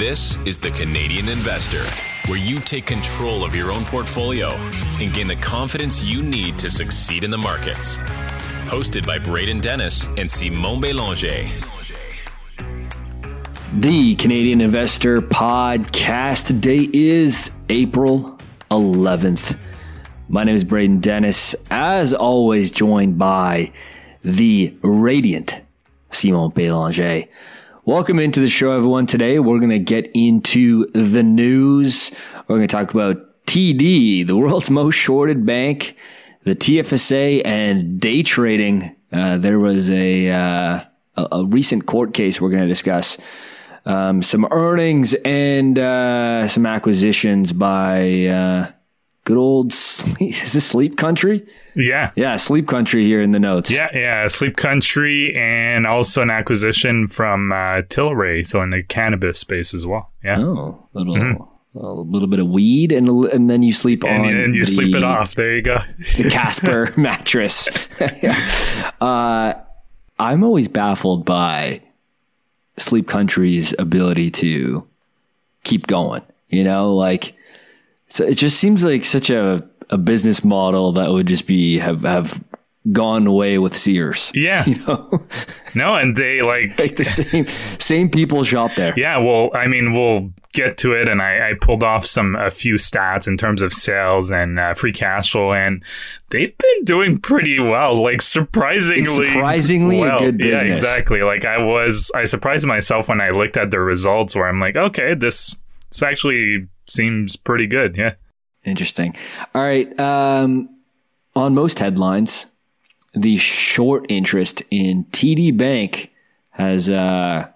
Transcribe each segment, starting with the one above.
This is the Canadian Investor, where you take control of your own portfolio and gain the confidence you need to succeed in the markets. Hosted by Braden Dennis and Simon Belanger. The Canadian Investor Podcast. Today is April 11th. My name is Braden Dennis, as always, joined by the radiant Simon Belanger. Welcome into the show, everyone. Today, we're going to get into the news. We're going to talk about TD, the world's most shorted bank, the TFSA, and day trading. Uh, there was a, uh, a, a recent court case we're going to discuss. Um, some earnings and uh, some acquisitions by uh, good old sleep, is this sleep country? Yeah. Yeah sleep country here in the notes. Yeah yeah sleep country and also an acquisition from uh, Tilray so in the cannabis space as well yeah. Oh little mm-hmm. a little bit of weed and and then you sleep and, on and you the, sleep it off. There you go. the Casper mattress. Uh, i'm always baffled by sleep country's ability to keep going you know? Like so it just seems like such a, a business model that would just be have have gone away with Sears. Yeah. You know? no, and they like like the same same people shop there. Yeah, well, I mean, we'll get to it and I, I pulled off some a few stats in terms of sales and uh, free cash flow and they've been doing pretty well, like surprisingly it's surprisingly well. a good business. Yeah, exactly. Like I was I surprised myself when I looked at the results where I'm like, okay, this this actually seems pretty good. Yeah. Interesting. All right. Um, on most headlines, the short interest in TD Bank has uh,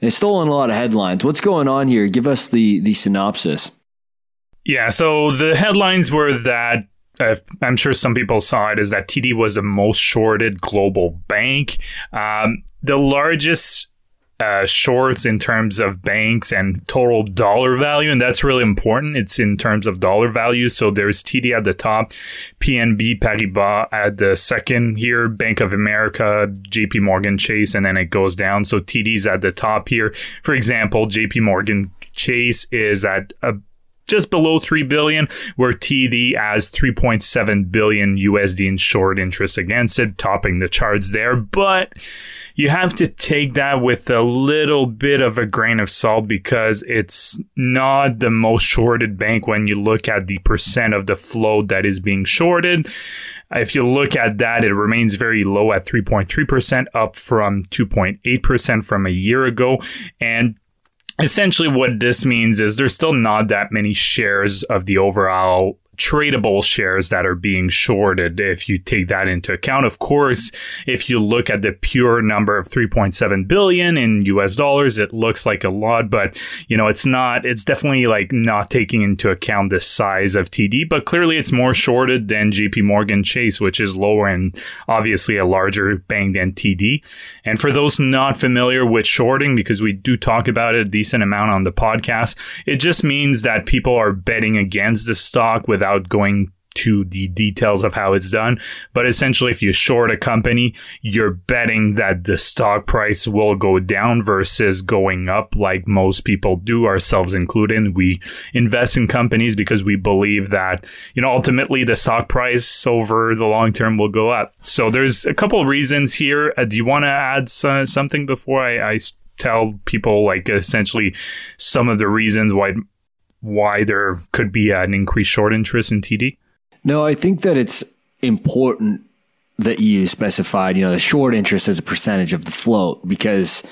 has stolen a lot of headlines. What's going on here? Give us the the synopsis. Yeah. So the headlines were that uh, I'm sure some people saw it is that TD was the most shorted global bank. Um, the largest uh, shorts in terms of banks and total dollar value, and that's really important. It's in terms of dollar value. So there's TD at the top, BNP Paribas at the second here, Bank of America, JP Morgan Chase, and then it goes down. So TD's at the top here. For example, JP Morgan Chase is at a just below 3 billion where TD has 3.7 billion USD in short interest against it topping the charts there but you have to take that with a little bit of a grain of salt because it's not the most shorted bank when you look at the percent of the float that is being shorted. If you look at that, it remains very low at 3.3%, up from 2.8% from a year ago. And essentially what this means is there's still not that many shares of the overall tradable shares that are being shorted if you take that into account. Of course, if you look at the pure number of 3.7 billion in US dollars, it looks like a lot, but you know, it's not, it's definitely like not taking into account the size of TD, but clearly it's more shorted than JP Morgan Chase, which is lower and obviously a larger bank than TD. And for those not familiar with shorting, because we do talk about it a decent amount on the podcast, it just means that people are betting against the stock with without going to the details of how it's done. But essentially, if you short a company, you're betting that the stock price will go down versus going up, like most people do, ourselves included. We invest in companies because we believe that, you know, ultimately the stock price over the long term will go up. So there's a couple reasons here. Uh, do you want to add uh, something before I, I tell people like essentially some of the reasons why why there could be an increased short interest in TD? No, I think that it's important that you specified, you know, the short interest as a percentage of the float because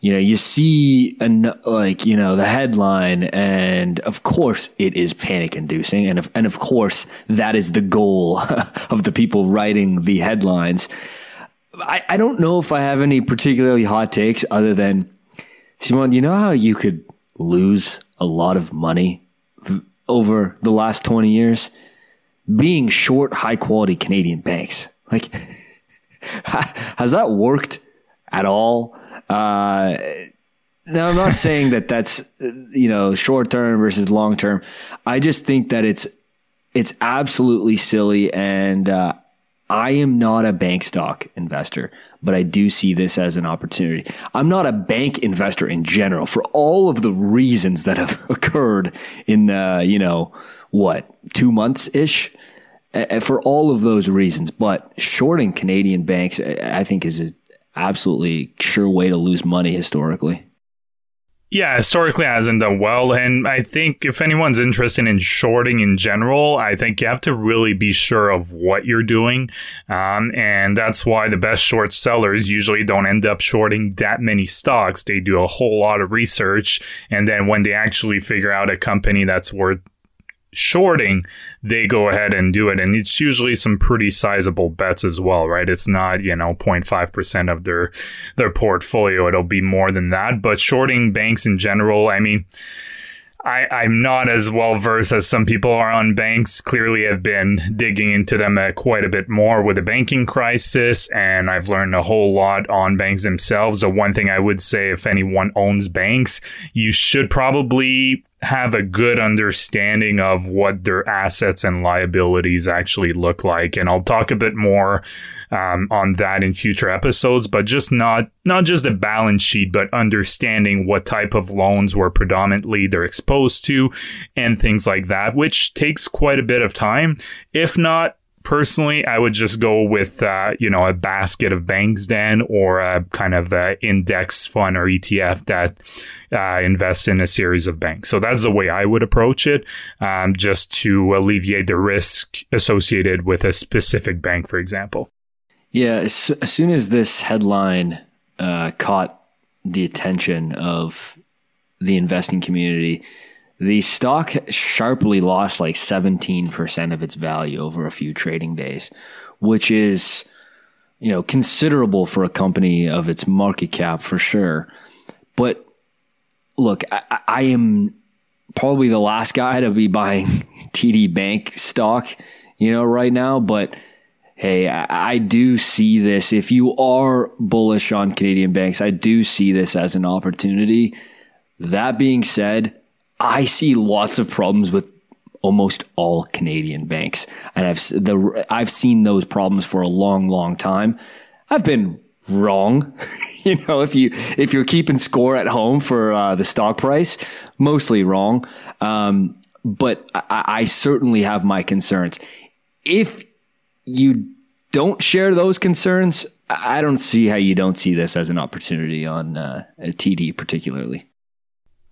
you know you see an like you know the headline and of course it is panic inducing and of, and of course that is the goal of the people writing the headlines I, I don't know if I have any particularly hot takes other than Simon, you know how you could lose a lot of money over the last 20 years being short high quality Canadian banks. Like, has that worked at all? Uh, now, I'm not saying that that's, you know, short term versus long term. I just think that it's, it's absolutely silly. And, uh, I am not a bank stock investor, but I do see this as an opportunity. I'm not a bank investor in general for all of the reasons that have occurred in, uh, you know, what, two months ish? For all of those reasons. But shorting Canadian banks, I think, is an absolutely sure way to lose money historically. Yeah, historically hasn't done well. And I think if anyone's interested in shorting in general, I think you have to really be sure of what you're doing. Um, and that's why the best short sellers usually don't end up shorting that many stocks. They do a whole lot of research. And then when they actually figure out a company that's worth shorting, they go ahead and do it. And it's usually some pretty sizable bets as well, right? It's not, you know, 0.5% of their their portfolio. It'll be more than that. But shorting banks in general, I mean, I, I'm not as well versed as some people are on banks. Clearly, I've been digging into them uh, quite a bit more with the banking crisis, and I've learned a whole lot on banks themselves. The one thing I would say, if anyone owns banks, you should probably have a good understanding of what their assets and liabilities actually look like. And I'll talk a bit more um, on that in future episodes, but just not not just the balance sheet, but understanding what type of loans were predominantly they're exposed to and things like that, which takes quite a bit of time. If not personally, I would just go with uh, you know a basket of banks then, or a kind of a index fund or ETF that uh, invests in a series of banks. So that's the way I would approach it, um, just to alleviate the risk associated with a specific bank, for example. Yeah, as, as soon as this headline uh, caught the attention of the investing community the stock sharply lost like 17% of its value over a few trading days, which is, you know, considerable for a company of its market cap for sure. But look, I, I am probably the last guy to be buying TD Bank stock, you know, right now. But hey, I, I, do see this. If you are bullish on Canadian banks, I do see this as an opportunity. That being said, I see lots of problems with almost all Canadian banks, and I've the I've seen those problems for a long, long time. I've been wrong. you know, if you if you're keeping score at home for uh, the stock price, mostly wrong. Um, but I, I certainly have my concerns. If you don't share those concerns, I don't see how you don't see this as an opportunity on uh, TD particularly.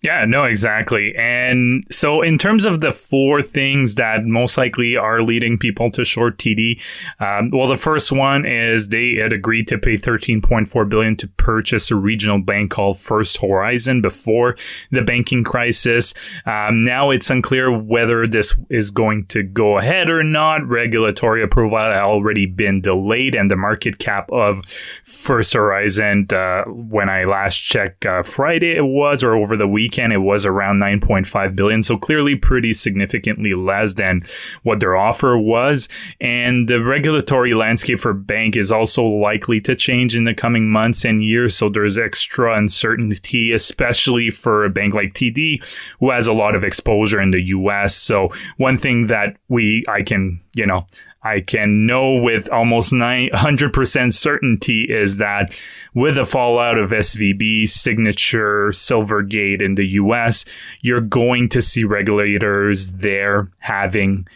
Yeah, no, exactly. And so, in terms of the four things that most likely are leading people to short TD, um, well, the first one is they had agreed to pay 13.4 billion to purchase a regional bank called First Horizon before the banking crisis. Um, now it's unclear whether this is going to go ahead or not. Regulatory approval had already been delayed, and the market cap of First Horizon, uh, when I last checked uh, Friday, it was or over the week weekend, it was around 9.5 billion. So clearly pretty significantly less than what their offer was. And the regulatory landscape for bank is also likely to change in the coming months and years. So there's extra uncertainty, especially for a bank like TD, who has a lot of exposure in the US. So one thing that we, I can, you know, I can know with almost 900% certainty is that with the fallout of SVB, Signature, Silvergate in the US, you're going to see regulators there having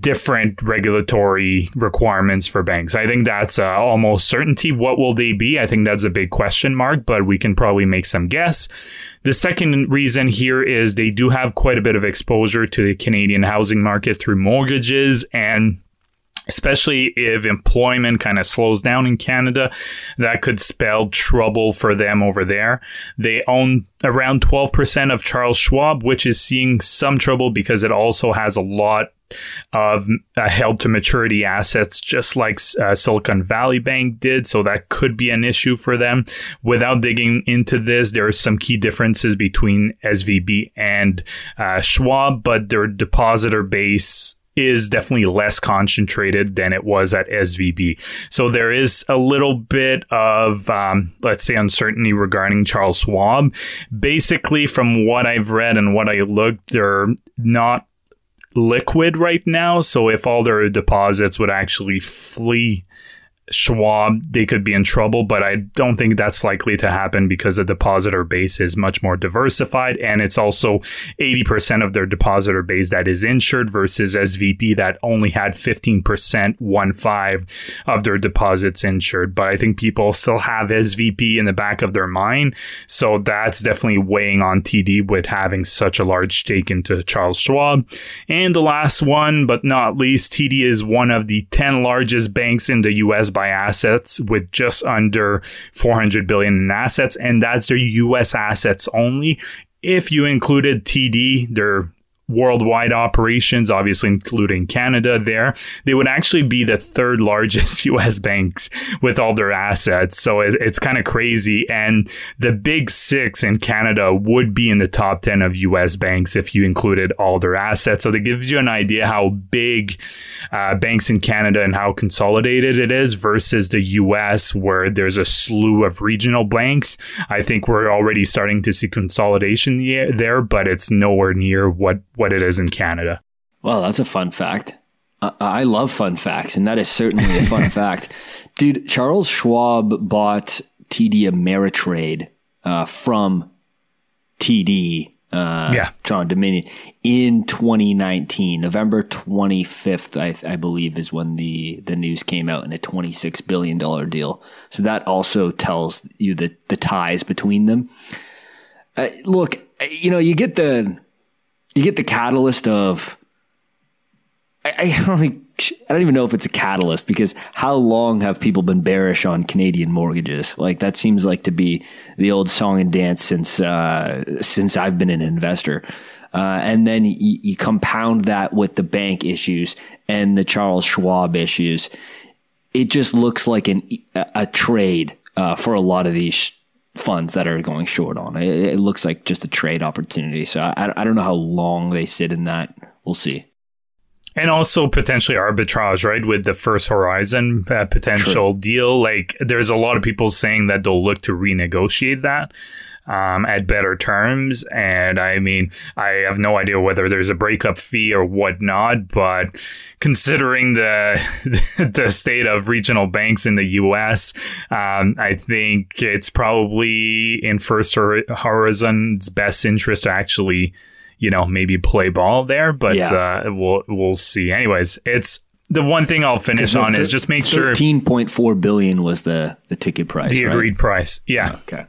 different regulatory requirements for banks. I think that's uh, almost certainty. What will they be? I think that's a big question mark, but we can probably make some guess. The second reason here is they do have quite a bit of exposure to the Canadian housing market through mortgages and especially if employment kind of slows down in Canada, that could spell trouble for them over there. They own around 12% of Charles Schwab, which is seeing some trouble because it also has a lot of uh, held to maturity assets, just like uh, Silicon Valley Bank did. So that could be an issue for them. Without digging into this, there are some key differences between SVB and uh, Schwab, but their depositor base is definitely less concentrated than it was at SVB. So there is a little bit of, um, let's say, uncertainty regarding Charles Schwab. Basically, from what I've read and what I looked, they're not liquid right now. So if all their deposits would actually flee Schwab, they could be in trouble, but I don't think that's likely to happen because the depositor base is much more diversified. And it's also 80% of their depositor base that is insured versus SVB that only had 15%, one five of their deposits insured. But I think people still have SVB in the back of their mind. So that's definitely weighing on TD with having such a large stake into Charles Schwab. And the last one, but not least, TD is one of the 10 largest banks in the US by assets with just under 400 billion in assets and that's their US assets only. If you included TD their worldwide operations, obviously including Canada there, they would actually be the third largest US banks with all their assets. So it's kind of crazy. And the big six in Canada would be in the top 10 of US banks if you included all their assets. So that gives you an idea how big uh, banks in Canada and how consolidated it is versus the US where there's a slew of regional banks. I think we're already starting to see consolidation there, but it's nowhere near what what it is in Canada. Well, that's a fun fact. I, I love fun facts, and that is certainly a fun fact. Dude, Charles Schwab bought TD Ameritrade uh, from TD, uh, yeah. Toronto Dominion, in 2019. November 25th, I, I, believe, is when the, the news came out in a $26 billion deal. So that also tells you the, the ties between them. Uh, look, you know, you get the you get the catalyst of I, I don't think I don't even know if it's a catalyst because how long have people been bearish on Canadian mortgages? Like that seems like to be the old song and dance since uh, since I've been an investor. Uh, and then you, you, compound that with the bank issues and the Charles Schwab issues. It just looks like an, a, a trade uh, for a lot of these funds that are going short on. It, it looks like just a trade opportunity. So I, I don't know how long they sit in that. We'll see. And also potentially arbitrage, right? With the First Horizon uh, potential True. deal. Like there's a lot of people saying that they'll look to renegotiate that um, at better terms. And I mean, I have no idea whether there's a breakup fee or whatnot, but considering the the state of regional banks in the U.S., um, I think it's probably in First Horizon's best interest to actually, you know, maybe play ball there. But yeah. uh, we'll we'll see. Anyways, it's the one thing I'll finish on is just make sure thirteen point four billion was the the ticket price. The right? agreed price. Yeah. Okay.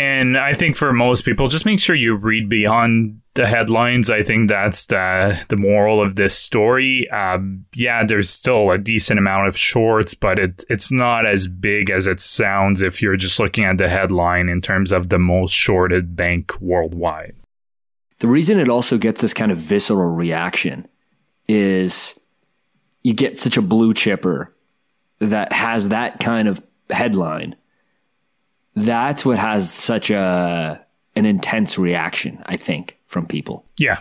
And I think for most people, just make sure you read beyond the headlines. I think that's the the moral of this story. Um, yeah, there's still a decent amount of shorts, but it it's not as big as it sounds if you're just looking at the headline in terms of the most shorted bank worldwide. The reason it also gets this kind of visceral reaction is you get such a blue chipper that has that kind of headline that's what has such a an intense reaction, I think, from people. Yeah.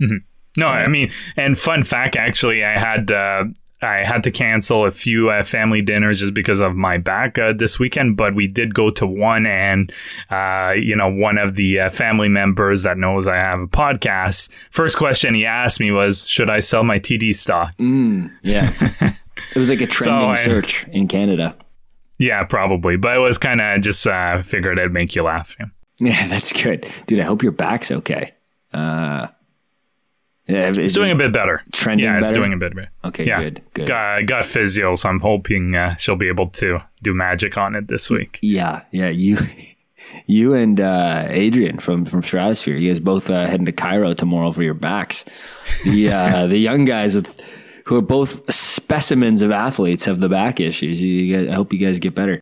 Mm-hmm. No, I mean, and fun fact, actually, I had uh, I had to cancel a few uh, family dinners just because of my back uh, this weekend, but we did go to one, and uh, you know, one of the uh, family members that knows I have a podcast. First question he asked me was, "Should I sell my TD stock?" Mm, yeah, it was like a trending so search in Canada. Yeah, probably. But it was kind of just uh, figured I'd make you laugh. Yeah. yeah, that's good, dude. I hope your back's okay. Uh, yeah, it's doing a bit better. Trending yeah, it's doing a bit better. Okay, yeah. good, good. Got, got physio, so I'm hoping uh, she'll be able to do magic on it this week. Yeah, yeah. You, you and uh, Adrian from from Stratosphere, you guys both uh, heading to chiro tomorrow for your backs. The uh, the young guys with who are both specimens of athletes have the back issues. You guys, I hope you guys get better.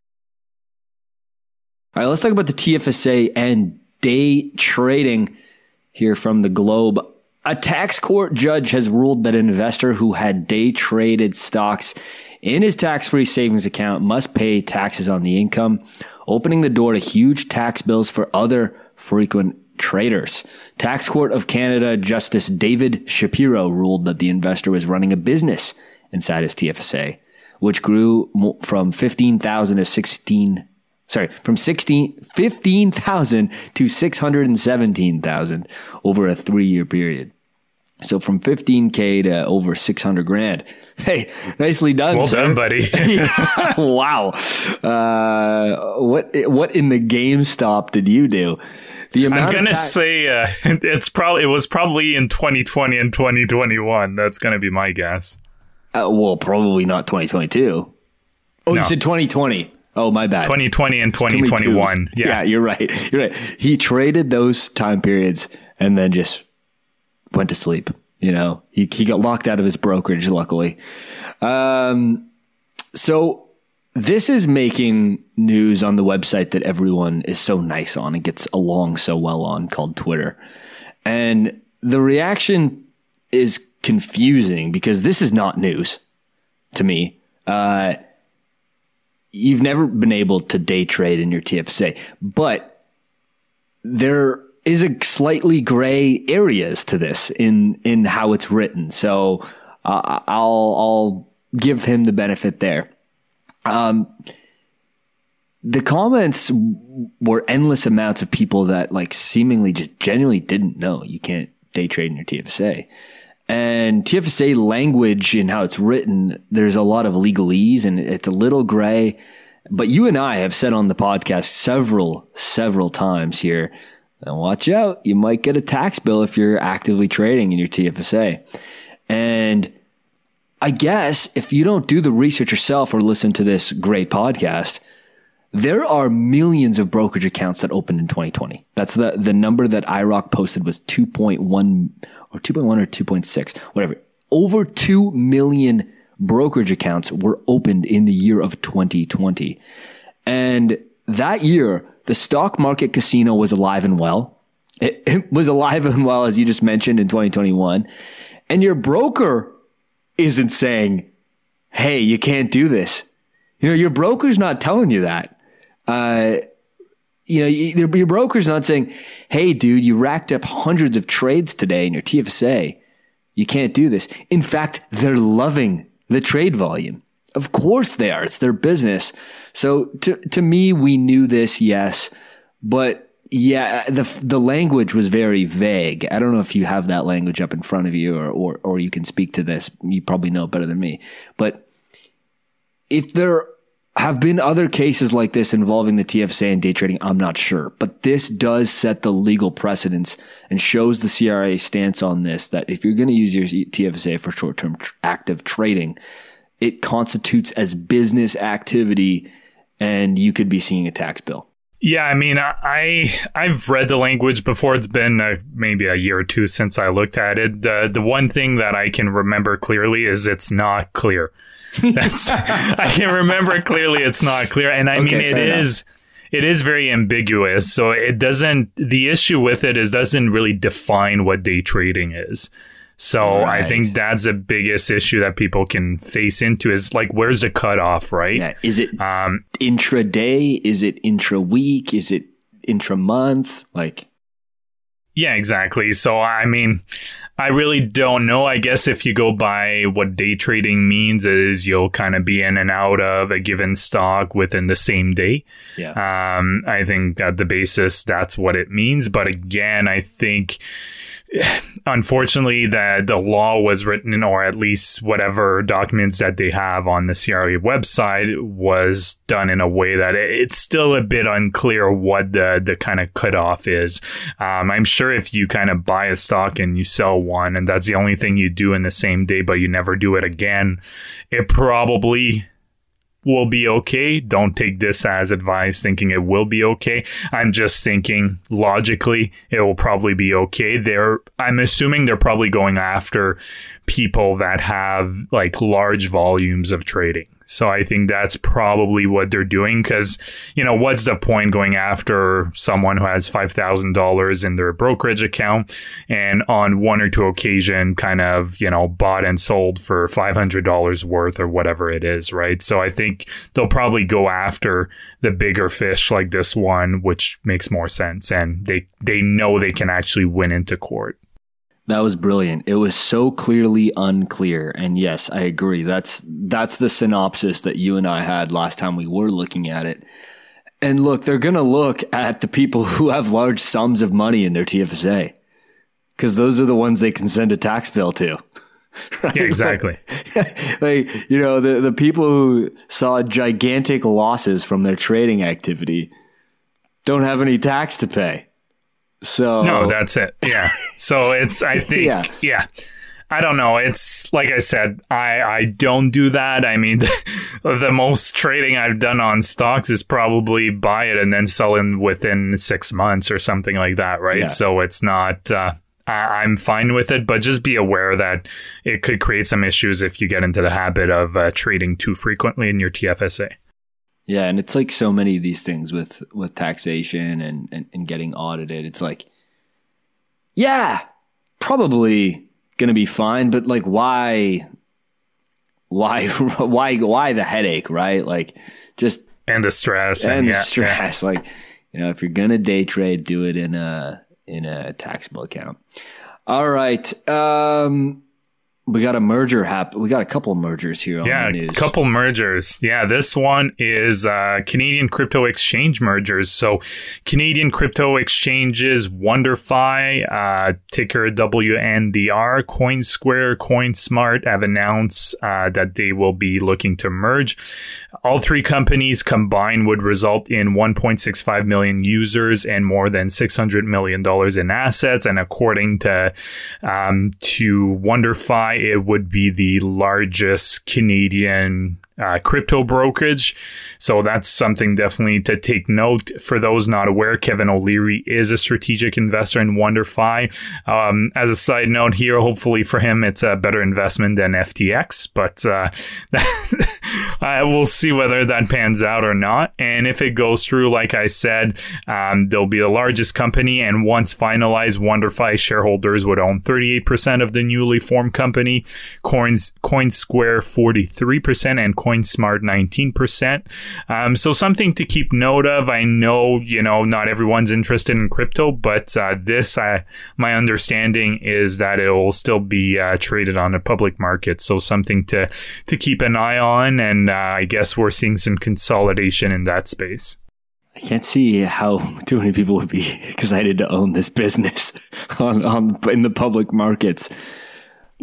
All right, let's talk about the TFSA and day trading here from the Globe. A tax court judge has ruled that an investor who had day traded stocks in his tax free savings account must pay taxes on the income, opening the door to huge tax bills for other frequent traders. Tax Court of Canada Justice David Shapiro ruled that the investor was running a business inside his TFSA, which grew from 15,000 to 16 sorry, from 16 15,000 to 617,000 over a 3-year period. So from 15K to over 600 grand. Hey, nicely done, well sir. done, buddy. wow. Uh, what what in the GameStop did you do? The amount I'm gonna say uh, it's probably it was probably in 2020 and 2021. That's gonna be my guess. Uh, well, probably not 2022. Oh, no. you said 2020. Oh, my bad. 2020 and 2021. Yeah. yeah, you're right. You're right. He traded those time periods and then just went to sleep. You know, he, he got locked out of his brokerage, luckily. Um, so this is making news on the website that everyone is so nice on and gets along so well on called Twitter. And the reaction is confusing because this is not news to me. Uh, you've never been able to day trade in your TFSA, but there is a slightly gray areas to this in in how it's written. So uh, I'll I'll give him the benefit there. Um, the comments were endless amounts of people that like seemingly just genuinely didn't know you can't day trade in your TFSA. And TFSA language and how it's written, there's a lot of legalese and it's a little gray. But you and I have said on the podcast several, several times here, watch out, you might get a tax bill if you're actively trading in your TFSA. And I guess if you don't do the research yourself or listen to this great podcast, there are millions of brokerage accounts that opened in 2020. That's the, the number that IIROC posted was 2.1 or 2.1 or 2.6, whatever. Over 2 million brokerage accounts were opened in the year of 2020. And that year, the stock market casino was alive and well. It, it was alive and well, as you just mentioned in 2021. And your broker isn't saying, hey, you can't do this. You know, your broker's not telling you that uh, you know, your broker's not saying, "Hey, dude, you racked up hundreds of trades today in your TFSA. You can't do this." In fact, they're loving the trade volume. Of course they are. It's their business. So to to me, we knew this, yes, but yeah, the the language was very vague. I don't know if you have that language up in front of you, or or or you can speak to this. You probably know better than me, but if there have been other cases like this involving the TFSA and day trading. I'm not sure, but this does set the legal precedence and shows the CRA stance on this that if you're going to use your TFSA for short term active trading, it constitutes as business activity and you could be seeing a tax bill. Yeah, I mean, I I've read the language before. It's been uh, maybe a year or two since I looked at it. The the one thing that I can remember clearly is it's not clear. That's I can remember clearly. It's not clear, and I okay, mean it is. Enough. It is very ambiguous, so it doesn't. The issue with it is doesn't really define what day trading is. So right. I think that's the biggest issue that people can face into is like where's the cutoff, right? Yeah. Is it um, intraday? Is it intra week? Is it intra month? Like Yeah, exactly. So I mean, I really don't know. I guess if you go by what day trading means is you'll kind of be in and out of a given stock within the same day. Yeah. Um, I think at the basis that's what it means. But again, I think unfortunately that the law was written or at least whatever documents that they have on the CRA website was done in a way that it's still a bit unclear what the the kind of cutoff is. Um, I'm sure if you kind of buy a stock and you sell one and that's the only thing you do in the same day but you never do it again, it probably will be okay. Don't take this as advice thinking it will be okay. I'm just thinking logically it will probably be okay. They're I'm assuming they're probably going after people that have like large volumes of trading. So I think that's probably what they're doing because, you know, what's the point going after someone who has $5,000 in their brokerage account and on one or two occasion kind of, you know, bought and sold for $500 worth or whatever it is, right? So I think they'll probably go after the bigger fish like this one, which makes more sense. And they, they know they can actually win into court. That was brilliant. It was so clearly unclear. And yes, I agree. That's that's the synopsis that you and I had last time we were looking at it. And look, they're going to look at the people who have large sums of money in their TFSA. because those are the ones they can send a tax bill to. Right? Yeah, exactly. Like, like, you know, the, the people who saw gigantic losses from their trading activity don't have any tax to pay. So No, that's it. Yeah. So it's I think yeah. yeah. I don't know. It's like I said, I, I don't do that. I mean, the, the most trading I've done on stocks is probably buy it and then sell in within six months or something like that, right? Yeah. So it's not, uh, I'm fine with it, but just be aware that it could create some issues if you get into the habit of uh, trading too frequently in your TFSA. Yeah, and it's like so many of these things with with taxation and, and, and getting audited. It's like, yeah, probably gonna be fine, but like, why, why, why, why the headache, right? Like, just and the stress and, and the yeah, stress. Yeah. Like, you know, if you're gonna day trade, do it in a in a taxable account. All right. Um, we got a merger happen. We got a couple mergers here on yeah, the news. couple mergers. Yeah, this one is uh, Canadian crypto exchange mergers. So, Canadian crypto exchanges WonderFi, uh, ticker WNDR, CoinSquare, CoinSmart have announced uh, that they will be looking to merge. All three companies combined would result in 1.65 million users and more than 600 million dollars in assets. And according to um, to WonderFi it would be the largest Canadian uh, crypto brokerage. So that's something definitely to take note. For those not aware, Kevin O'Leary is a strategic investor in WonderFi. Um, as a side note here, hopefully for him, it's a better investment than FTX, but uh, I will see whether that pans out or not. And if it goes through, like I said, um, they'll be the largest company. And once finalized, WonderFi shareholders would own 38% of the newly formed company, Coins, CoinSquare 43%, and CoinSmart 19%. Um, so something to keep note of. I know, you know, not everyone's interested in crypto, but uh, this, uh, my understanding is that it will still be uh, traded on the public market. So something to, to keep an eye on. And uh, I guess we're seeing some consolidation in that space. I can't see how too many people would be excited to own this business on, on in the public markets.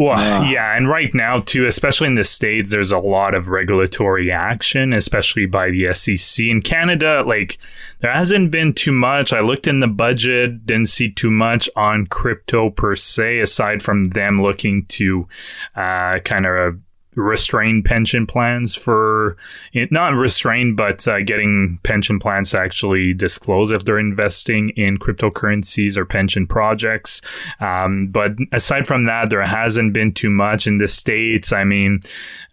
Well, uh, yeah, and right now too, especially in the states, there's a lot of regulatory action, especially by the SEC. In Canada, like there hasn't been too much. I looked in the budget, didn't see too much on crypto per se, aside from them looking to uh, kind of restrain pension plans for not restrain but uh, getting pension plans to actually disclose if they're investing in cryptocurrencies or pension projects. Um, but aside from that there hasn't been too much in the states. I mean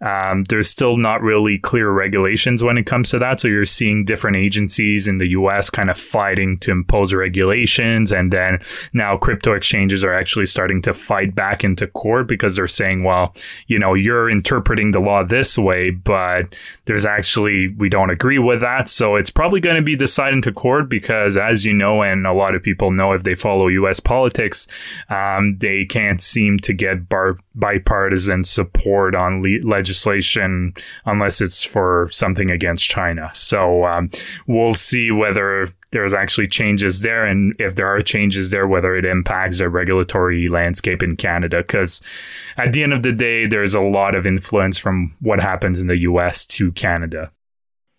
um, there's still not really clear regulations when it comes to that. So you're seeing different agencies in the us kind of fighting to impose regulations. And then now crypto exchanges are actually starting to fight back into court because they're saying well you know you're in interpreting the law this way, but there's actually, we don't agree with that. So it's probably going to be decided to court because, as you know, and a lot of people know if they follow US politics, um, they can't seem to get bar- bipartisan support on le- legislation unless it's for something against China. So um, we'll see whether there's actually changes there and if there are changes there whether it impacts the regulatory landscape in Canada because at the end of the day there's a lot of influence from what happens in the US to Canada.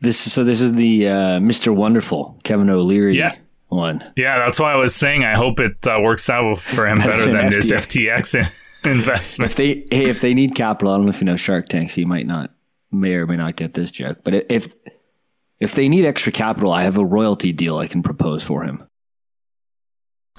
This so this is the uh, Mr. Wonderful Kevin O'Leary yeah. one. Yeah, that's why I was saying I hope it uh, works out for him better, than, than this FTX investment. If they hey if they need capital, I don't know if you know Shark Tank, so you might not may or may not get this joke, but if if they need extra capital, I have a royalty deal I can propose for him.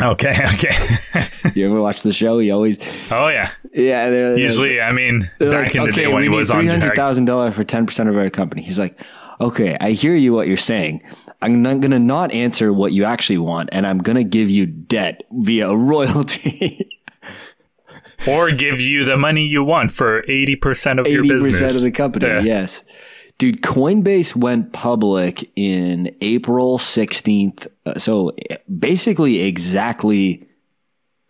Okay, okay. you ever watch the show? You always. Oh yeah. Yeah. They're, they're, Usually, I mean, back like, in the okay, day when he was on three hundred thousand dollars for ten percent of our company. He's like, okay, I hear you what you're saying. I'm not going to not answer what you actually want, and I'm going to give you debt via royalty. or give you the money you want for 80% of 80% your business. 80% of the company, yeah. yes. Dude, Coinbase went public in April 16th. Uh, so basically, exactly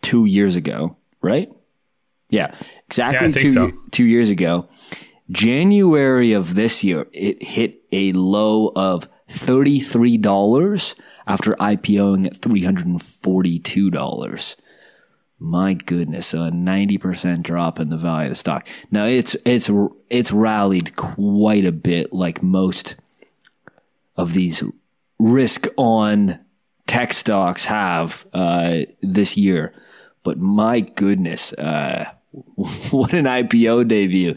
two years ago, right? Yeah, exactly yeah, two, so. two years ago. January of this year, it hit a low of $33 after IPOing at $342. My goodness, a ninety percent drop in the value of the stock. Now it's it's it's rallied quite a bit, like most of these risk on tech stocks have uh, this year. But my goodness, uh, what an IPO debut!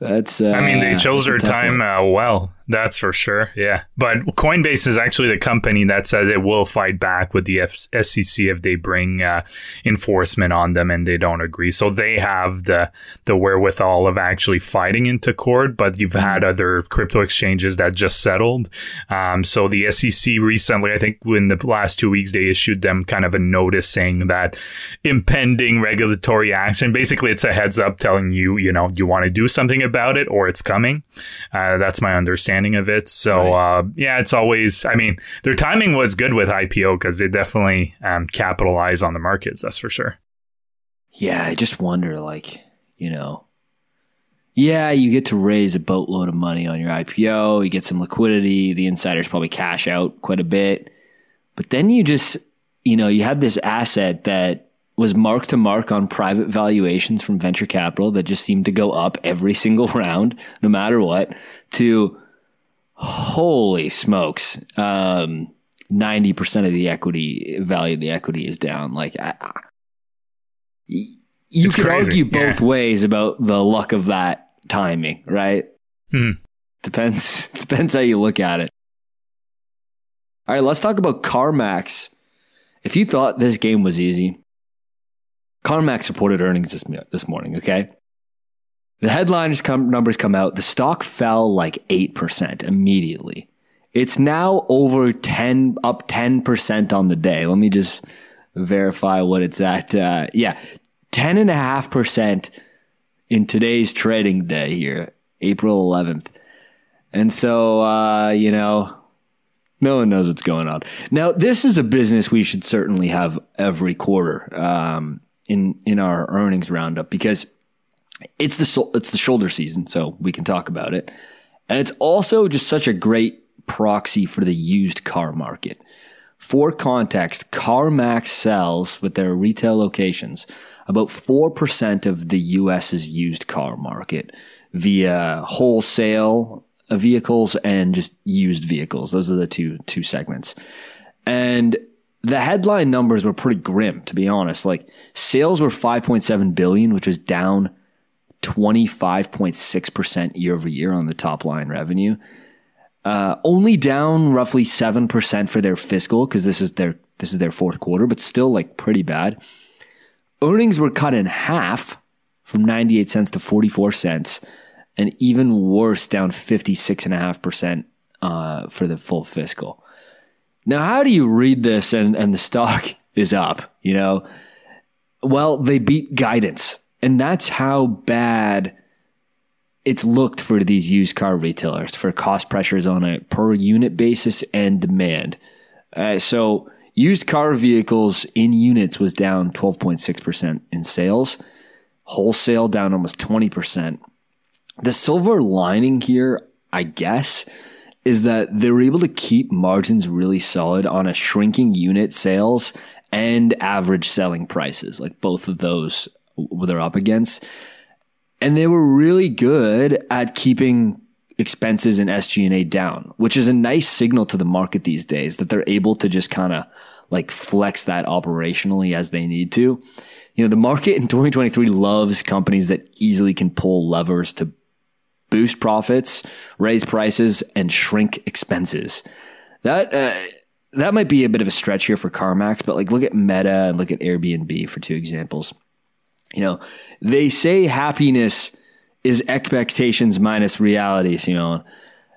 That's uh, I mean, they chose their time uh, well. That's for sure. Yeah. But Coinbase is actually the company that says it will fight back with the F- SEC if they bring uh, enforcement on them and they don't agree. So they have the the wherewithal of actually fighting into court. But you've mm-hmm. had other crypto exchanges that just settled. Um, so the SEC recently, I think in the last two weeks, they issued them kind of a notice saying that impending regulatory action. Basically, it's a heads up telling you, you know, you want to do something about it or it's coming. Uh, that's my understanding understanding of it. So right. uh, yeah, it's always. I mean, their timing was good with IPO because they definitely um, capitalize on the markets. That's for sure. Yeah, I just wonder, like you know, yeah, you get to raise a boatload of money on your IPO. You get some liquidity. The insiders probably cash out quite a bit, but then you just you know you had this asset that was mark to mark on private valuations from venture capital that just seemed to go up every single round, no matter what, to holy smokes, um, 90% of the equity value of the equity is down. Like, I, you it's could crazy. argue both yeah. ways about the luck of that timing, right? Hmm. Depends, depends how you look at it. All right, let's talk about CarMax. If you thought this game was easy, CarMax reported earnings this, this morning, okay? The headlines come, numbers come out. The stock fell like 8% immediately. It's now over 10, up 10% on the day. Let me just verify what it's at. Uh, yeah, 10.5% in today's trading day here, April 11th. And so, uh, you know, no one knows what's going on. Now, this is a business we should certainly have every quarter um, in in our earnings roundup because it's the it's the shoulder season, so we can talk about it. And it's also just such a great proxy for the used car market. For context, CarMax sells with their retail locations about 4% of the US's used car market via wholesale vehicles and just used vehicles. Those are the two two segments. And the headline numbers were pretty grim to be honest. Like sales were 5.7 billion, which was down 25.6% year over year on the top line revenue. Uh, only down roughly 7% for their fiscal because this is their this is their fourth quarter, but still like pretty bad. Earnings were cut in half from 98 cents to 44 cents, and even worse, down 56.5% uh, for the full fiscal. Now, how do you read this and, and the stock is up? You know, well, they beat guidance. And that's how bad it's looked for these used car retailers for cost pressures on a per unit basis and demand. Uh, so, used car vehicles in units was down 12.6% in sales, wholesale down almost 20%. The silver lining here, I guess, is that they were able to keep margins really solid on a shrinking unit sales and average selling prices. Like both of those they're up against. And they were really good at keeping expenses and SG&A down, which is a nice signal to the market these days that they're able to just kind of like flex that operationally as they need to. You know, the market in 2023 loves companies that easily can pull levers to boost profits, raise prices, and shrink expenses. That uh, that might be a bit of a stretch here for CarMax, but like look at Meta and look at Airbnb for two examples. You know, they say happiness is expectations minus reality, Simon.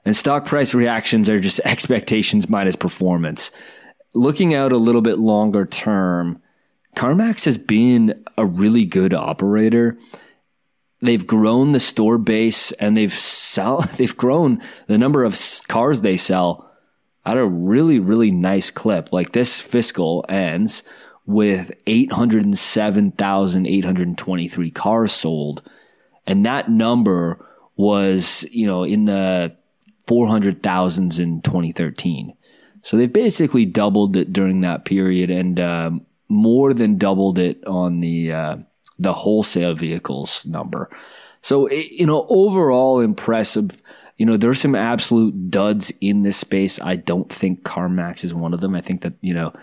And stock price reactions are just expectations minus performance. Looking out a little bit longer term, CarMax has been a really good operator. They've grown the store base and they've sell they've grown the number of cars they sell at a really really nice clip. Like this fiscal ends with 807,823 cars sold. And that number was, you know, in the 400,000s in 2013. So they've basically doubled it during that period. And um, more than doubled it on the uh, the wholesale vehicles number. So you know, overall impressive. You know, there's some absolute duds in this space. I don't think CarMax is one of them. I think that you know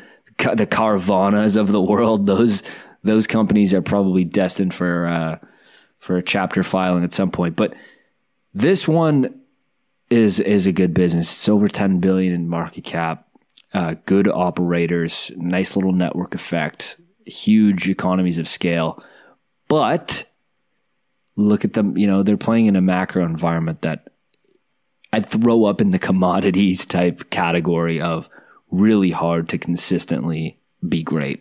the Carvanas of the world, those those companies are probably destined for uh, for a chapter filing at some point. But this one is is a good business. It's over ten billion in market cap. Uh, good operators, nice little network effect, huge economies of scale. But look at them, you know, they're playing in a macro environment that I'd throw up in the commodities type category of really hard to consistently be great.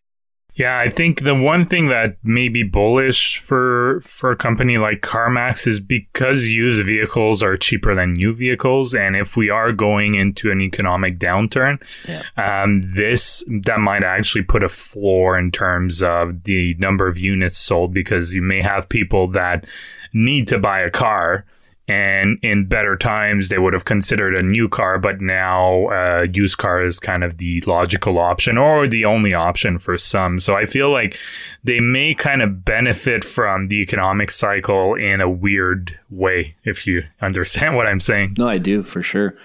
Yeah, I think the one thing that may be bullish for for a company like CarMax is because used vehicles are cheaper than new vehicles, and if we are going into an economic downturn, yeah. um, this that might actually put a floor in terms of the number of units sold because you may have people that need to buy a car and in better times they would have considered a new car but now uh, used car is kind of the logical option or the only option for some. So i feel like they may kind of benefit from the economic cycle in a weird way if you understand what i'm saying. No i do for sure.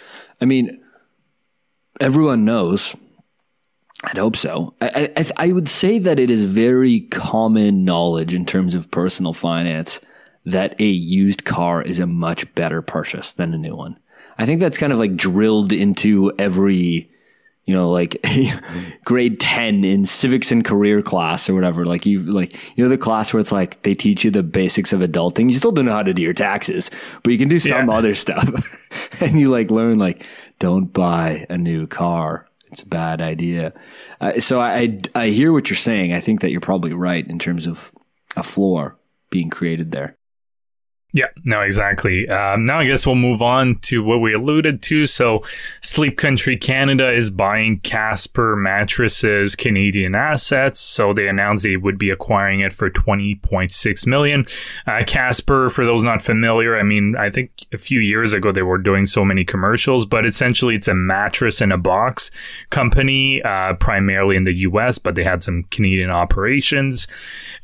I mean everyone knows I'd hope so. I, I, I would say that it is very common knowledge in terms of personal finance that a used car is a much better purchase than a new one. I think that's kind of like drilled into every, you know, like grade 10 in civics and career class or whatever. Like you like, you know, the class where it's like they teach you the basics of adulting. You still don't know how to do your taxes, but you can do some yeah. other stuff. and you like learn like, don't buy a new car. It's a bad idea. Uh, so I, I, I hear what you're saying. I think that you're probably right in terms of a floor being created there. Yeah, no, exactly. Um, now I guess we'll move on to what we alluded to. So, Sleep Country Canada is buying Casper mattresses Canadian assets. So they announced they would be acquiring it for twenty point six million. Uh, Casper, for those not familiar, I mean, I think a few years ago they were doing so many commercials, but essentially it's a mattress in a box company, uh, primarily in the U.S., but they had some Canadian operations.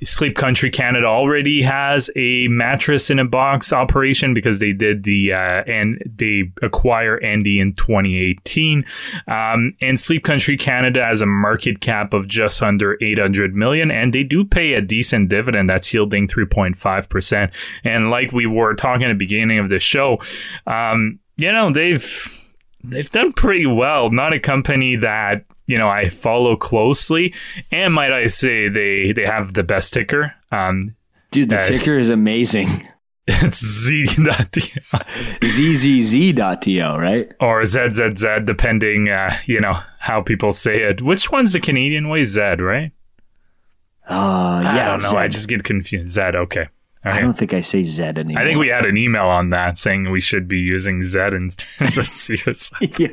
Sleep Country Canada already has a mattress in a box box operation because they did the uh, and they acquire Endy in 2018. Um, and Sleep Country Canada has a market cap of just under 800 million, and they do pay a decent dividend that's yielding 3.5 percent. And like we were talking at the beginning of the show, um, you know they've they've done pretty well. Not a company that you know I follow closely, and might I say they they have the best ticker. Um, Dude, the uh, ticker is amazing. It's z.to. zzz.to, right? Or zzz, depending, uh, you know, how people say it. Which one's the Canadian way? Z, right? Uh, yeah. I don't know. I just get confused. Z, okay. okay. I don't think I say Z anymore. I think we had an email on that saying we should be using Z instead of CS. yeah.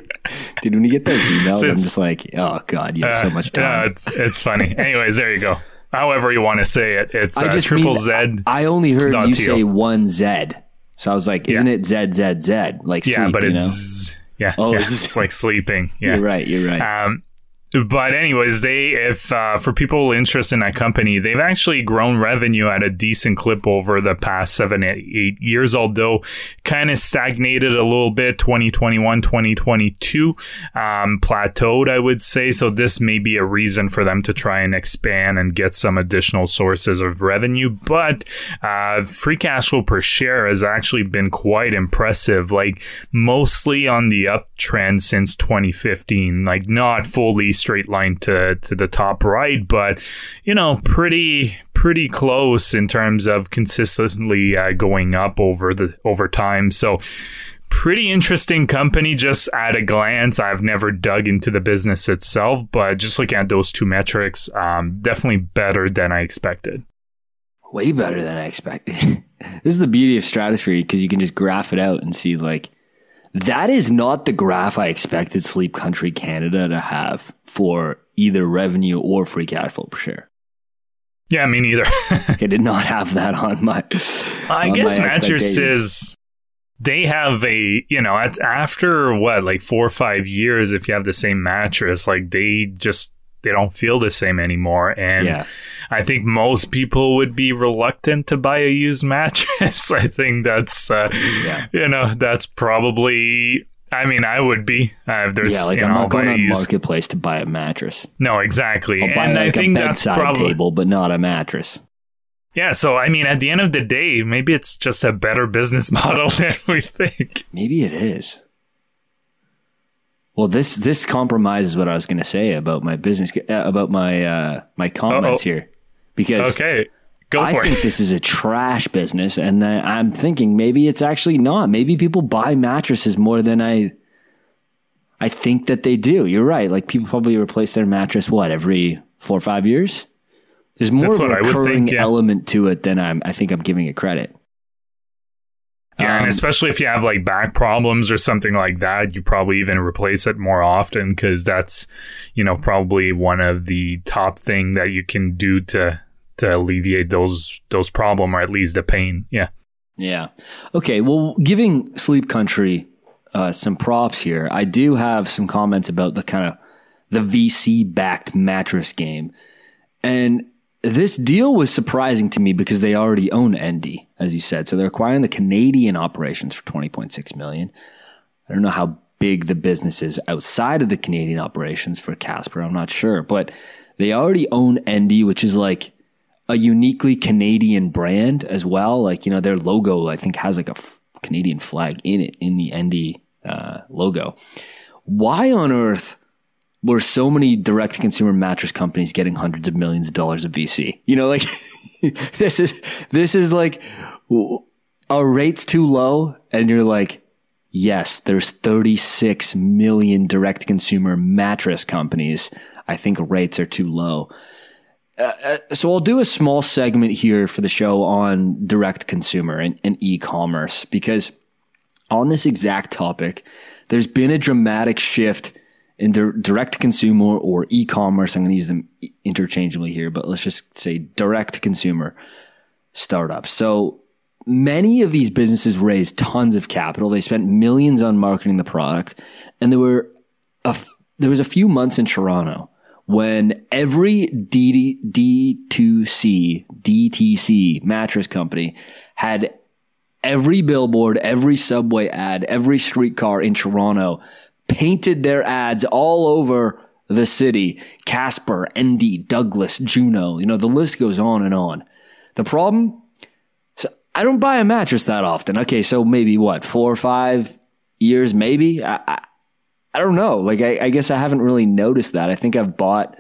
Dude, when you get those emails, so I'm just like, oh, God, you have uh, so much time. Uh, it's, it's funny. Anyways, there you go however you want to say it. It's I uh, just triple mean, Z. I only heard you say one Z, so I was like, isn't yeah. it Z Z Z? Like yeah, sleep, but it's know? yeah, oh, yeah, it's like sleeping. Yeah, you're right. You're right. Um, but anyways, they if uh, for people interested in that company, they've actually grown revenue at a decent clip over the past seven eight years. Although kind of stagnated a little bit, 2021, 2022, um, plateaued, I would say. So this may be a reason for them to try and expand and get some additional sources of revenue. But uh, free cash flow per share has actually been quite impressive, like mostly on the uptrend since 2015, like not fully straight line to to the top right, but you know, pretty pretty close in terms of consistently uh, going up over the over time. So pretty interesting company just at a glance. I've never dug into the business itself, but just looking at those two metrics, um, definitely better than I expected. Way better than I expected. this is the beauty of Stratosphere because you can just graph it out and see like that is not the graph I expected Sleep Country Canada to have for either revenue or free cash flow per share. Yeah, me neither. I did not have that on my. I on guess mattresses. They have a you know after what like four or five years, if you have the same mattress, like they just they don't feel the same anymore. And Yeah. I think most people would be reluctant to buy a used mattress. I think that's, uh, Yeah. you know, that's probably. I mean, I would be. Uh, if there's, Yeah, like I'm know, not going a on used- marketplace to buy a mattress. No, exactly. I'll buy and like I a think that's bedside probably table, but not a mattress. yeah. So I mean, at the end of the day, maybe it's just a better business model than we think. Maybe it is. Well, this this compromises what I was going to say about my business uh, about my uh, my comments Uh-oh. here, because Okay, go I think it. this is a trash business, and then I'm thinking maybe it's actually not. Maybe people buy mattresses more than I. I think that they do. You're right. Like people probably replace their mattress what every four or five years. There's more That's of a would think, recurring yeah. element to it than I'm. I think I'm giving it credit. Yeah, Um, and especially if you have like back problems or something like that, you probably even replace it more often because that's, you know, probably one of the top thing that you can do to to alleviate those those problem or at least the pain. Yeah. Yeah. Okay. Well, giving Sleep Country uh, some props here, I do have some comments about the kind of the VC backed mattress game, and this deal was surprising to me because they already own Endy, as you said. So they're acquiring the Canadian operations for twenty point six million. I don't know how big the business is outside of the Canadian operations for Casper. I'm not sure, but they already own Endy, which is like a uniquely Canadian brand as well. Like, you know, their logo, I think, has like a f- Canadian flag in it, in the Endy uh, logo. Why on earth were so many direct to consumer mattress companies getting hundreds of millions of dollars of VC? You know, like, this is, this is like, our rate's too low. And you're like, yes, there's 36 million direct to consumer mattress companies. I think rates are too low uh, uh, so I'll do a small segment here for the show on direct consumer and, and e-commerce because on this exact topic, there's been a dramatic shift in dir- direct consumer or e-commerce. I'm going to use them interchangeably here, but let's just say direct consumer startups. So many of these businesses raised tons of capital. They spent millions on marketing the product, and there were a f- there was a few months in Toronto when every D- D2C, DTC mattress company had every billboard, every subway ad, every streetcar in Toronto painted their ads all over the city. Casper, Endy, Douglas, Juno, you know, the list goes on and on. The problem, so I don't buy a mattress that often. Okay, so maybe what, four or five years, maybe? I, I, I don't know. Like, I, I guess I haven't really noticed that. I think I've bought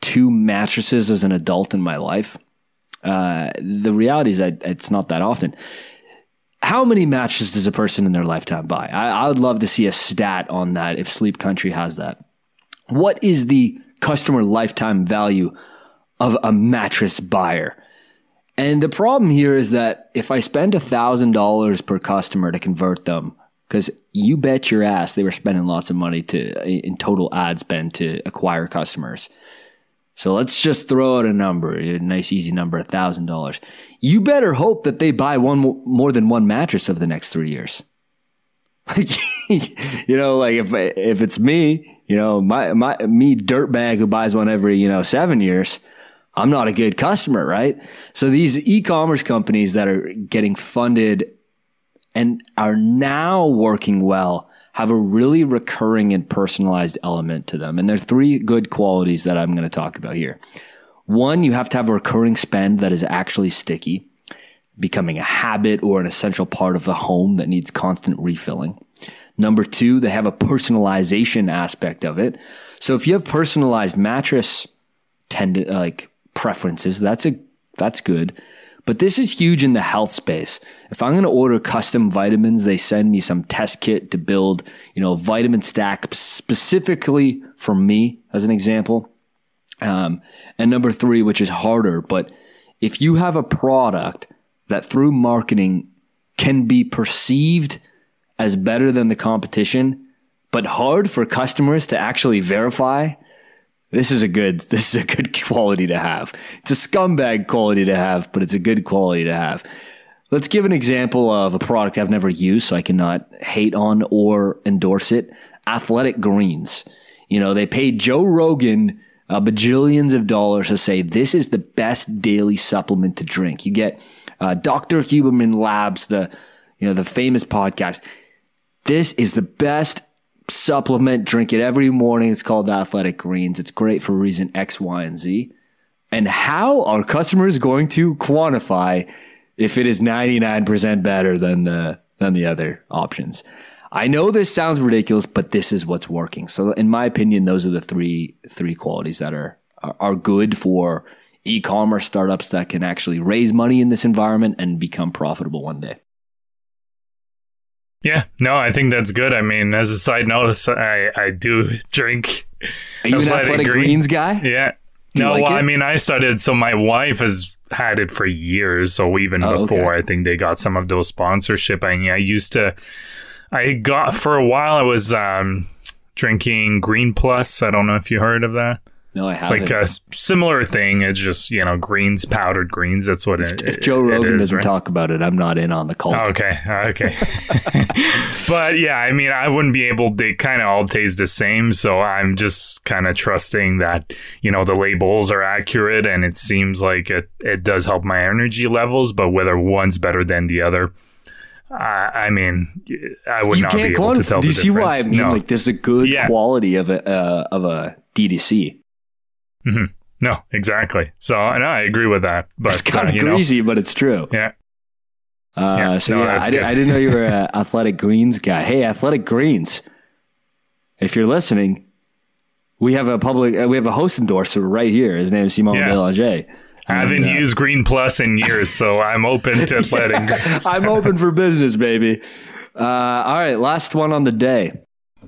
two mattresses as an adult in my life. Uh, the reality is that it's not that often. How many mattresses does a person in their lifetime buy? I, I would love to see a stat on that if Sleep Country has that. What is the customer lifetime value of a mattress buyer? And the problem here is that if I spend $1,000 per customer to convert them, because you bet your ass they were spending lots of money to in total ad spend to acquire customers. So let's just throw out a number, a nice easy number, thousand dollars. You better hope that they buy one more than one mattress over the next three years. Like, you know, like if if it's me, you know, my my me dirtbag who buys one every you know seven years, I'm not a good customer, right? So these e-commerce companies that are getting funded and are now working well have a really recurring and personalized element to them. And there are three good qualities that I'm going to talk about here. One, you have to have a recurring spend that is actually sticky, becoming a habit or an essential part of the home that needs constant refilling. Number two, they have a personalization aspect of it. So if you have personalized mattress tend like preferences, that's a that's good. But this is huge in the health space. If I'm going to order custom vitamins, they send me some test kit to build, you know, vitamin stack specifically for me, as an example. Um, and number three, which is harder, but if you have a product that through marketing can be perceived as better than the competition, but hard for customers to actually verify, this is a good this is a good quality to have. It's a scumbag quality to have, but it's a good quality to have. Let's give an example of a product I've never used, so I cannot hate on or endorse it. Athletic Greens. You know, they paid Joe Rogan uh, bajillions of dollars to say this is the best daily supplement to drink. You get uh, Dr. Huberman Labs, the you know the famous podcast. This is the best supplement. Drink it every morning. It's called Athletic Greens. It's great for reason X, Y, and Z. And how are customers going to quantify if it is 99% better than the than the other options? I know this sounds ridiculous, but this is what's working. So in my opinion, those are the three three qualities that are are, are good for e-commerce startups that can actually raise money in this environment and become profitable one day. Yeah, no, I think that's good. I mean, as a side note, I, I do drink. Are you an athletic green. greens guy? Yeah. no, like well? I mean, I started. So my wife has had it for years. So even oh, before, okay. I think they got some of those sponsorship. I, I used to. I got for a while. I was um, drinking Green Plus. I don't know if you heard of that. No, I haven't. It's like a similar thing. It's just you know greens, powdered greens. That's what it. If, if Joe Rogan doesn't right? talk about it, I'm not in on the cult. Okay, okay. but yeah, I mean, I wouldn't be able. They kind of all taste the same, so I'm just kind of trusting that you know the labels are accurate, and it seems like it it does help my energy levels. But whether one's better than the other, I mean, I would you not be able to tell. Do you see why I mean? No. Like, this is a good yeah. quality of a uh, of a DDC. Mm-hmm. No, exactly. So, and I agree with that. But it's kind of uh, greasy, know, but it's true. Yeah. Uh, yeah so no, yeah, I, did, I didn't know you were an athletic greens guy. Hey, athletic greens, if you're listening, we have a public, uh, we have a host endorser right here. His name is Simon yeah. Belanger. I haven't uh, used Green Plus in years, so I'm open to athletic yeah, I'm open for business, baby. Uh, all right, last one on the day.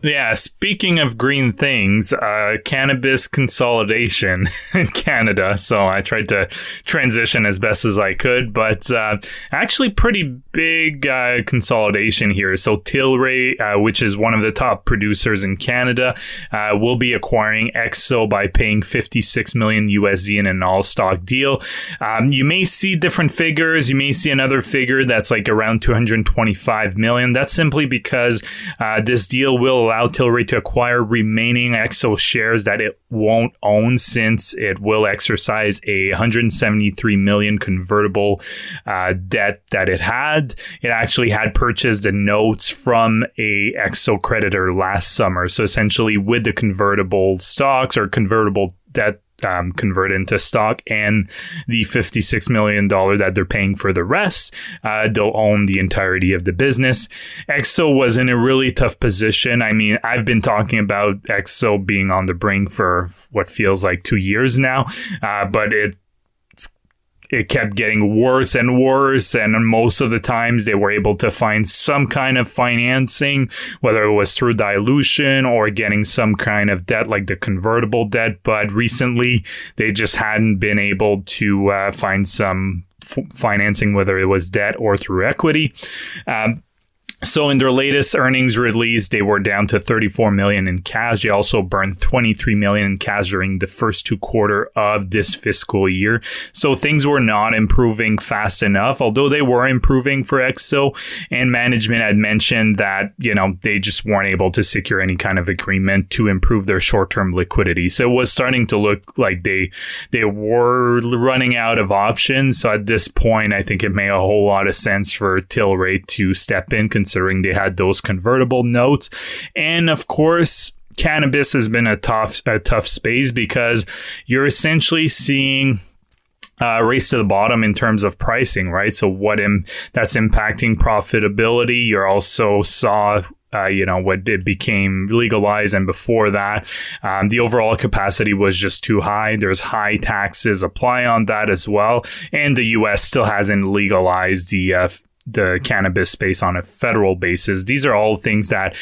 Yeah, speaking of green things, uh, cannabis consolidation in Canada. So I tried to transition as best as I could, but uh, actually pretty big uh, consolidation here. So Tilray, uh, which is one of the top producers in Canada, uh, will be acquiring Hexo by paying 56 million USD in an all-stock deal. Um, you may see different figures. You may see another figure that's like around 225 million. That's simply because uh, this deal will allow Tilray to acquire remaining Hexo shares that it won't own since it will exercise a 173 million convertible uh, debt that it had. It actually had purchased the notes from a Hexo creditor last summer. So essentially, with the convertible stocks or convertible debt um, convert into stock and the $56 million that they're paying for the rest, uh, they'll own the entirety of the business. Hexo was in a really tough position. I mean, I've been talking about Hexo being on the brink for what feels like two years now, uh, but it it kept getting worse and worse. And most of the times they were able to find some kind of financing, whether it was through dilution or getting some kind of debt like the convertible debt. But recently they just hadn't been able to uh, find some f- financing, whether it was debt or through equity. Um, so in their latest earnings release, they were down to 34 million in cash. They also burned 23 million in cash during the first two quarter of this fiscal year. So things were not improving fast enough, although they were improving for Hexo And management had mentioned that, you know, they just weren't able to secure any kind of agreement to improve their short-term liquidity. So it was starting to look like they they were running out of options. So at this point, I think it made a whole lot of sense for Tilray to step in considering they had those convertible notes. And of course, cannabis has been a tough a tough space because you're essentially seeing uh, race to the bottom in terms of pricing, right? So what Im- that's impacting profitability. You also saw. Uh, you know what it became legalized, and before that, um, the overall capacity was just too high. There's high taxes apply on that as well, and the U.S. still hasn't legalized the uh, the cannabis space on a federal basis. These are all things that,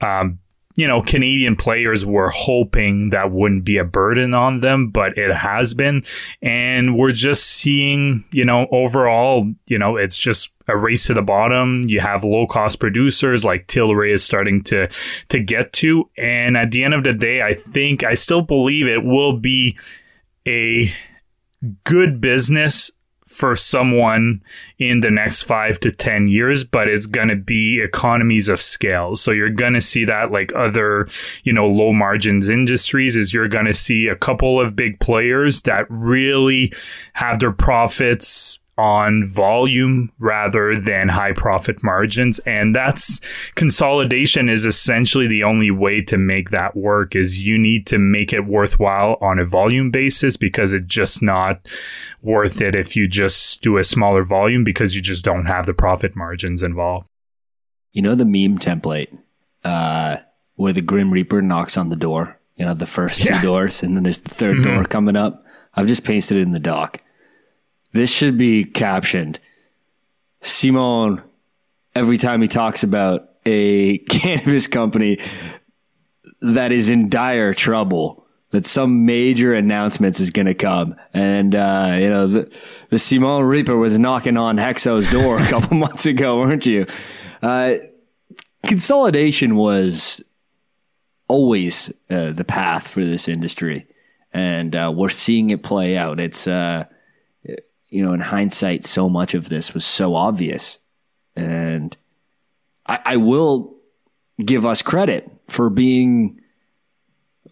um, you know, Canadian players were hoping that wouldn't be a burden on them, but it has been. And we're just seeing, you know, overall, you know, it's just a race to the bottom. You have low cost producers like Tilray is starting to to get to. And at the end of the day, I think I still believe it will be a good business for someone in the next five to 10 years, but it's going to be economies of scale. So you're going to see that like other, you know, low margins industries is you're going to see a couple of big players that really have their profits on volume rather than high profit margins. And that's consolidation is essentially the only way to make that work is you need to make it worthwhile on a volume basis because it's just not worth it if you just do a smaller volume because you just don't have the profit margins involved. You know the meme template uh, where the grim reaper knocks on the door you know the first two doors and then there's the 3rd mm-hmm. door coming up? I've just pasted it in the doc this should be captioned. Simon, every time he talks about a cannabis company that is in dire trouble, that some major announcements is going to come. And, uh, you know, the, the Simon Reaper was knocking on Hexo's door a couple months ago, weren't you? Uh, consolidation was always uh, the path for this industry. And uh, we're seeing it play out. It's, uh, you know, in hindsight, so much of this was so obvious. And I, I will give us credit for being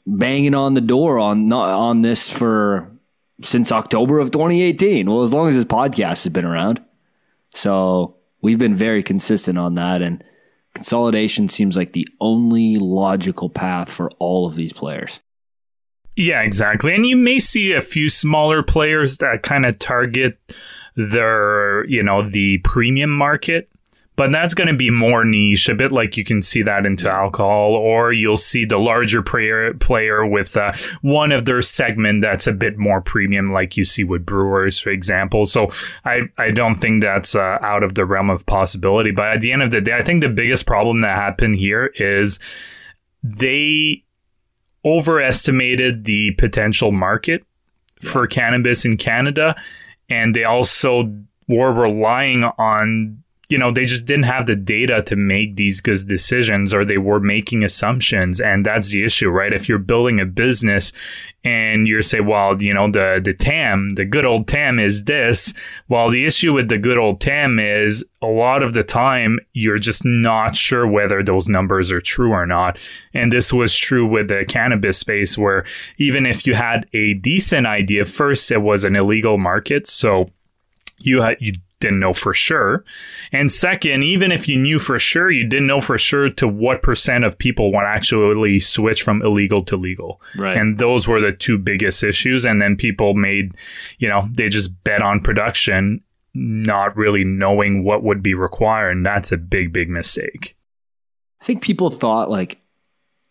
banging on the door on on this for since October of 2018. Well, as long as this podcast has been around. So we've been very consistent on that. And consolidation seems like the only logical path for all of these players. Yeah, exactly. And you may see a few smaller players that kind of target their, you know, the premium market. But that's going to be more niche, a bit like you can see that into alcohol, or you'll see the larger player player with uh, one of their segment that's a bit more premium, like you see with brewers, for example. So I, I don't think that's uh, out of the realm of possibility. But at the end of the day, I think the biggest problem that happened here is they overestimated the potential market for cannabis in Canada. And they also were relying on you know, they just didn't have the data to make these good decisions or they were making assumptions. And that's the issue, right? If you're building a business and you're say, well, you know, the, the TAM, the good old TAM is this. Well, the issue with the good old TAM is a lot of the time you're just not sure whether those numbers are true or not. And this was true with the cannabis space where even if you had a decent idea, first it was an illegal market. So you had, you didn't know for sure. And second, even if you knew for sure, you didn't know for sure to what percent of people would actually switch from illegal to legal. Right. And those were the two biggest issues. And then people made, you know, they just bet on production, not really knowing what would be required. And that's a big, big mistake. I think people thought like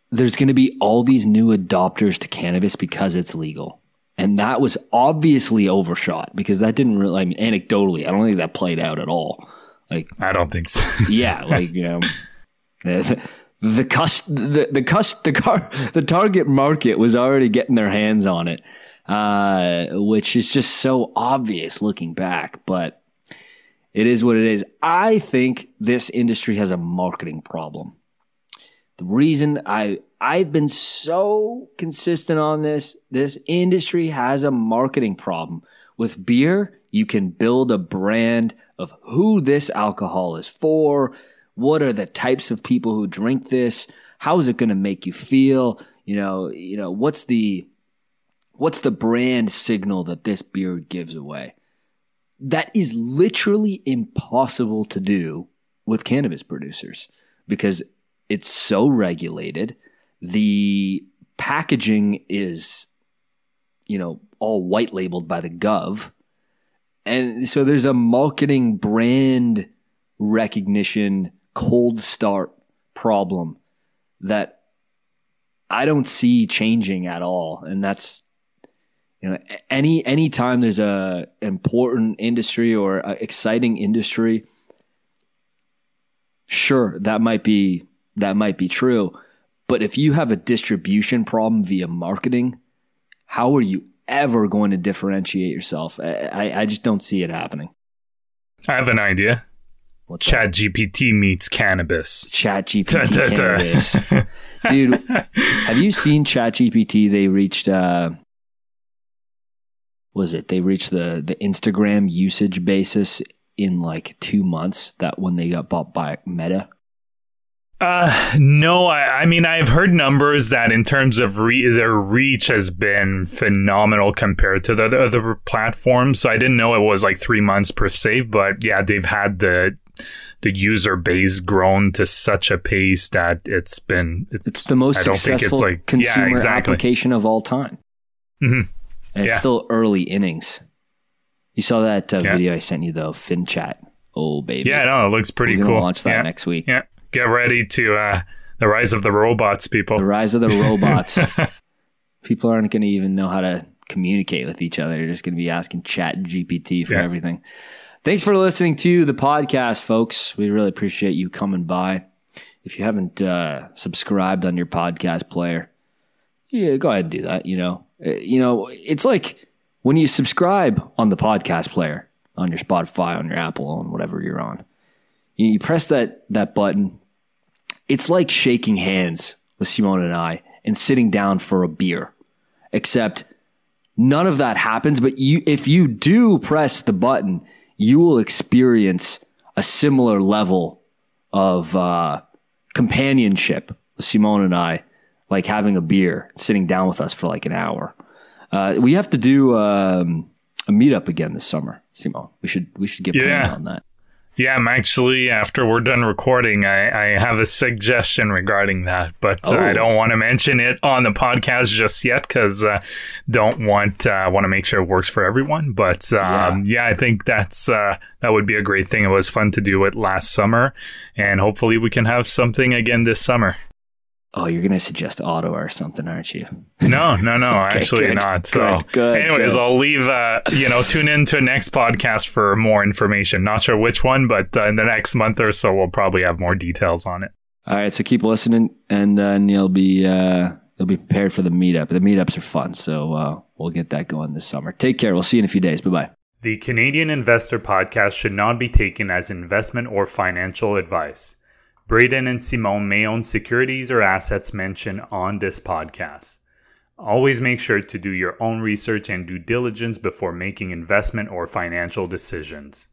there's going to be all these new adopters to cannabis because it's legal. And that was obviously overshot because that didn't really, I mean, anecdotally, I don't think that played out at all. Like, I don't think so. yeah. Like, you know, the, the cust, the, the cust, the car, the target market was already getting their hands on it, uh, which is just so obvious looking back, but it is what it is. I think this industry has a marketing problem. The reason I I've been so consistent on this. This industry has a marketing problem. With beer, you can build a brand of who this alcohol is for. What are the types of people who drink this? How is it going to make you feel? You know, you know, what's the what's the brand signal that this beer gives away? That is literally impossible to do with cannabis producers because it's so regulated the packaging is, you know, all white labeled by the gov. And so there's a marketing brand recognition cold start problem that I don't see changing at all. And that's you know any any time there's a important industry or exciting industry sure that might be that might be true but if you have a distribution problem via marketing, how are you ever going to differentiate yourself? I, I just don't see it happening. I have an idea. What's Chat that? GPT meets cannabis. Chat GPT cannabis. Dude, have you seen Chat GPT? They reached uh was it they reached the the Instagram usage basis in like two months that when they got bought by Meta? Uh, no, I, I mean, I've heard numbers that in terms of re- their reach has been phenomenal compared to the other, other platforms. So I didn't know it was like three months per save, but yeah, they've had the the user base grown to such a pace that it's been it's, it's the most successful like, consumer yeah, exactly. application of all time. Mm-hmm. And it's yeah. still early innings. You saw that uh, yeah. video I sent you though, FinChat. Oh baby. Yeah, no, it looks pretty We're cool. Launch that next week. Yeah get ready to uh, the rise of the robots, people. The rise of the robots. people aren't going to even know how to communicate with each other. They're just going to be asking Chat GPT for yeah. everything. Thanks for listening to the podcast, folks. We really appreciate you coming by. If you haven't uh, subscribed on your podcast player, yeah, go ahead and do that. You know, uh, you know, it's like when you subscribe on the podcast player on your Spotify, on your Apple, on whatever you're on. You, press that that button. It's like shaking hands with Simone and I and sitting down for a beer. Except none of that happens, but you if you do press the button, you will experience a similar level of uh, companionship with Simone and I, like having a beer, sitting down with us for like an hour. Uh, we have to do um, a meetup again this summer, Simone. We should we should get yeah. on that. Yeah, I'm actually, after we're done recording, I, I have a suggestion regarding that, but oh. uh, I oh. don't want to mention it on the podcast just yet because uh, don't want uh, want to make sure it works for everyone. But um, yeah. yeah. I think that's uh, that would be a great thing. It was fun to do it last summer, and hopefully we can have something again this summer. Oh, you're gonna suggest Ottawa or something, aren't you? No, no, no, okay, actually good, not. So, good, good, anyways. I'll leave. Uh, you know, tune in to next podcast for more information. Not sure which one, but uh, in the next month or so, we'll probably have more details on it. All right, so keep listening, and then you'll be uh, you'll be prepared for the meetup. The meetups are fun, so uh, we'll get that going this summer. Take care. We'll see you in a few days. Bye bye. The Canadian Investor Podcast should not be taken as investment or financial advice. Braden and Simone may own securities or assets mentioned on this podcast. Always make sure to do your own research and due diligence before making investment or financial decisions.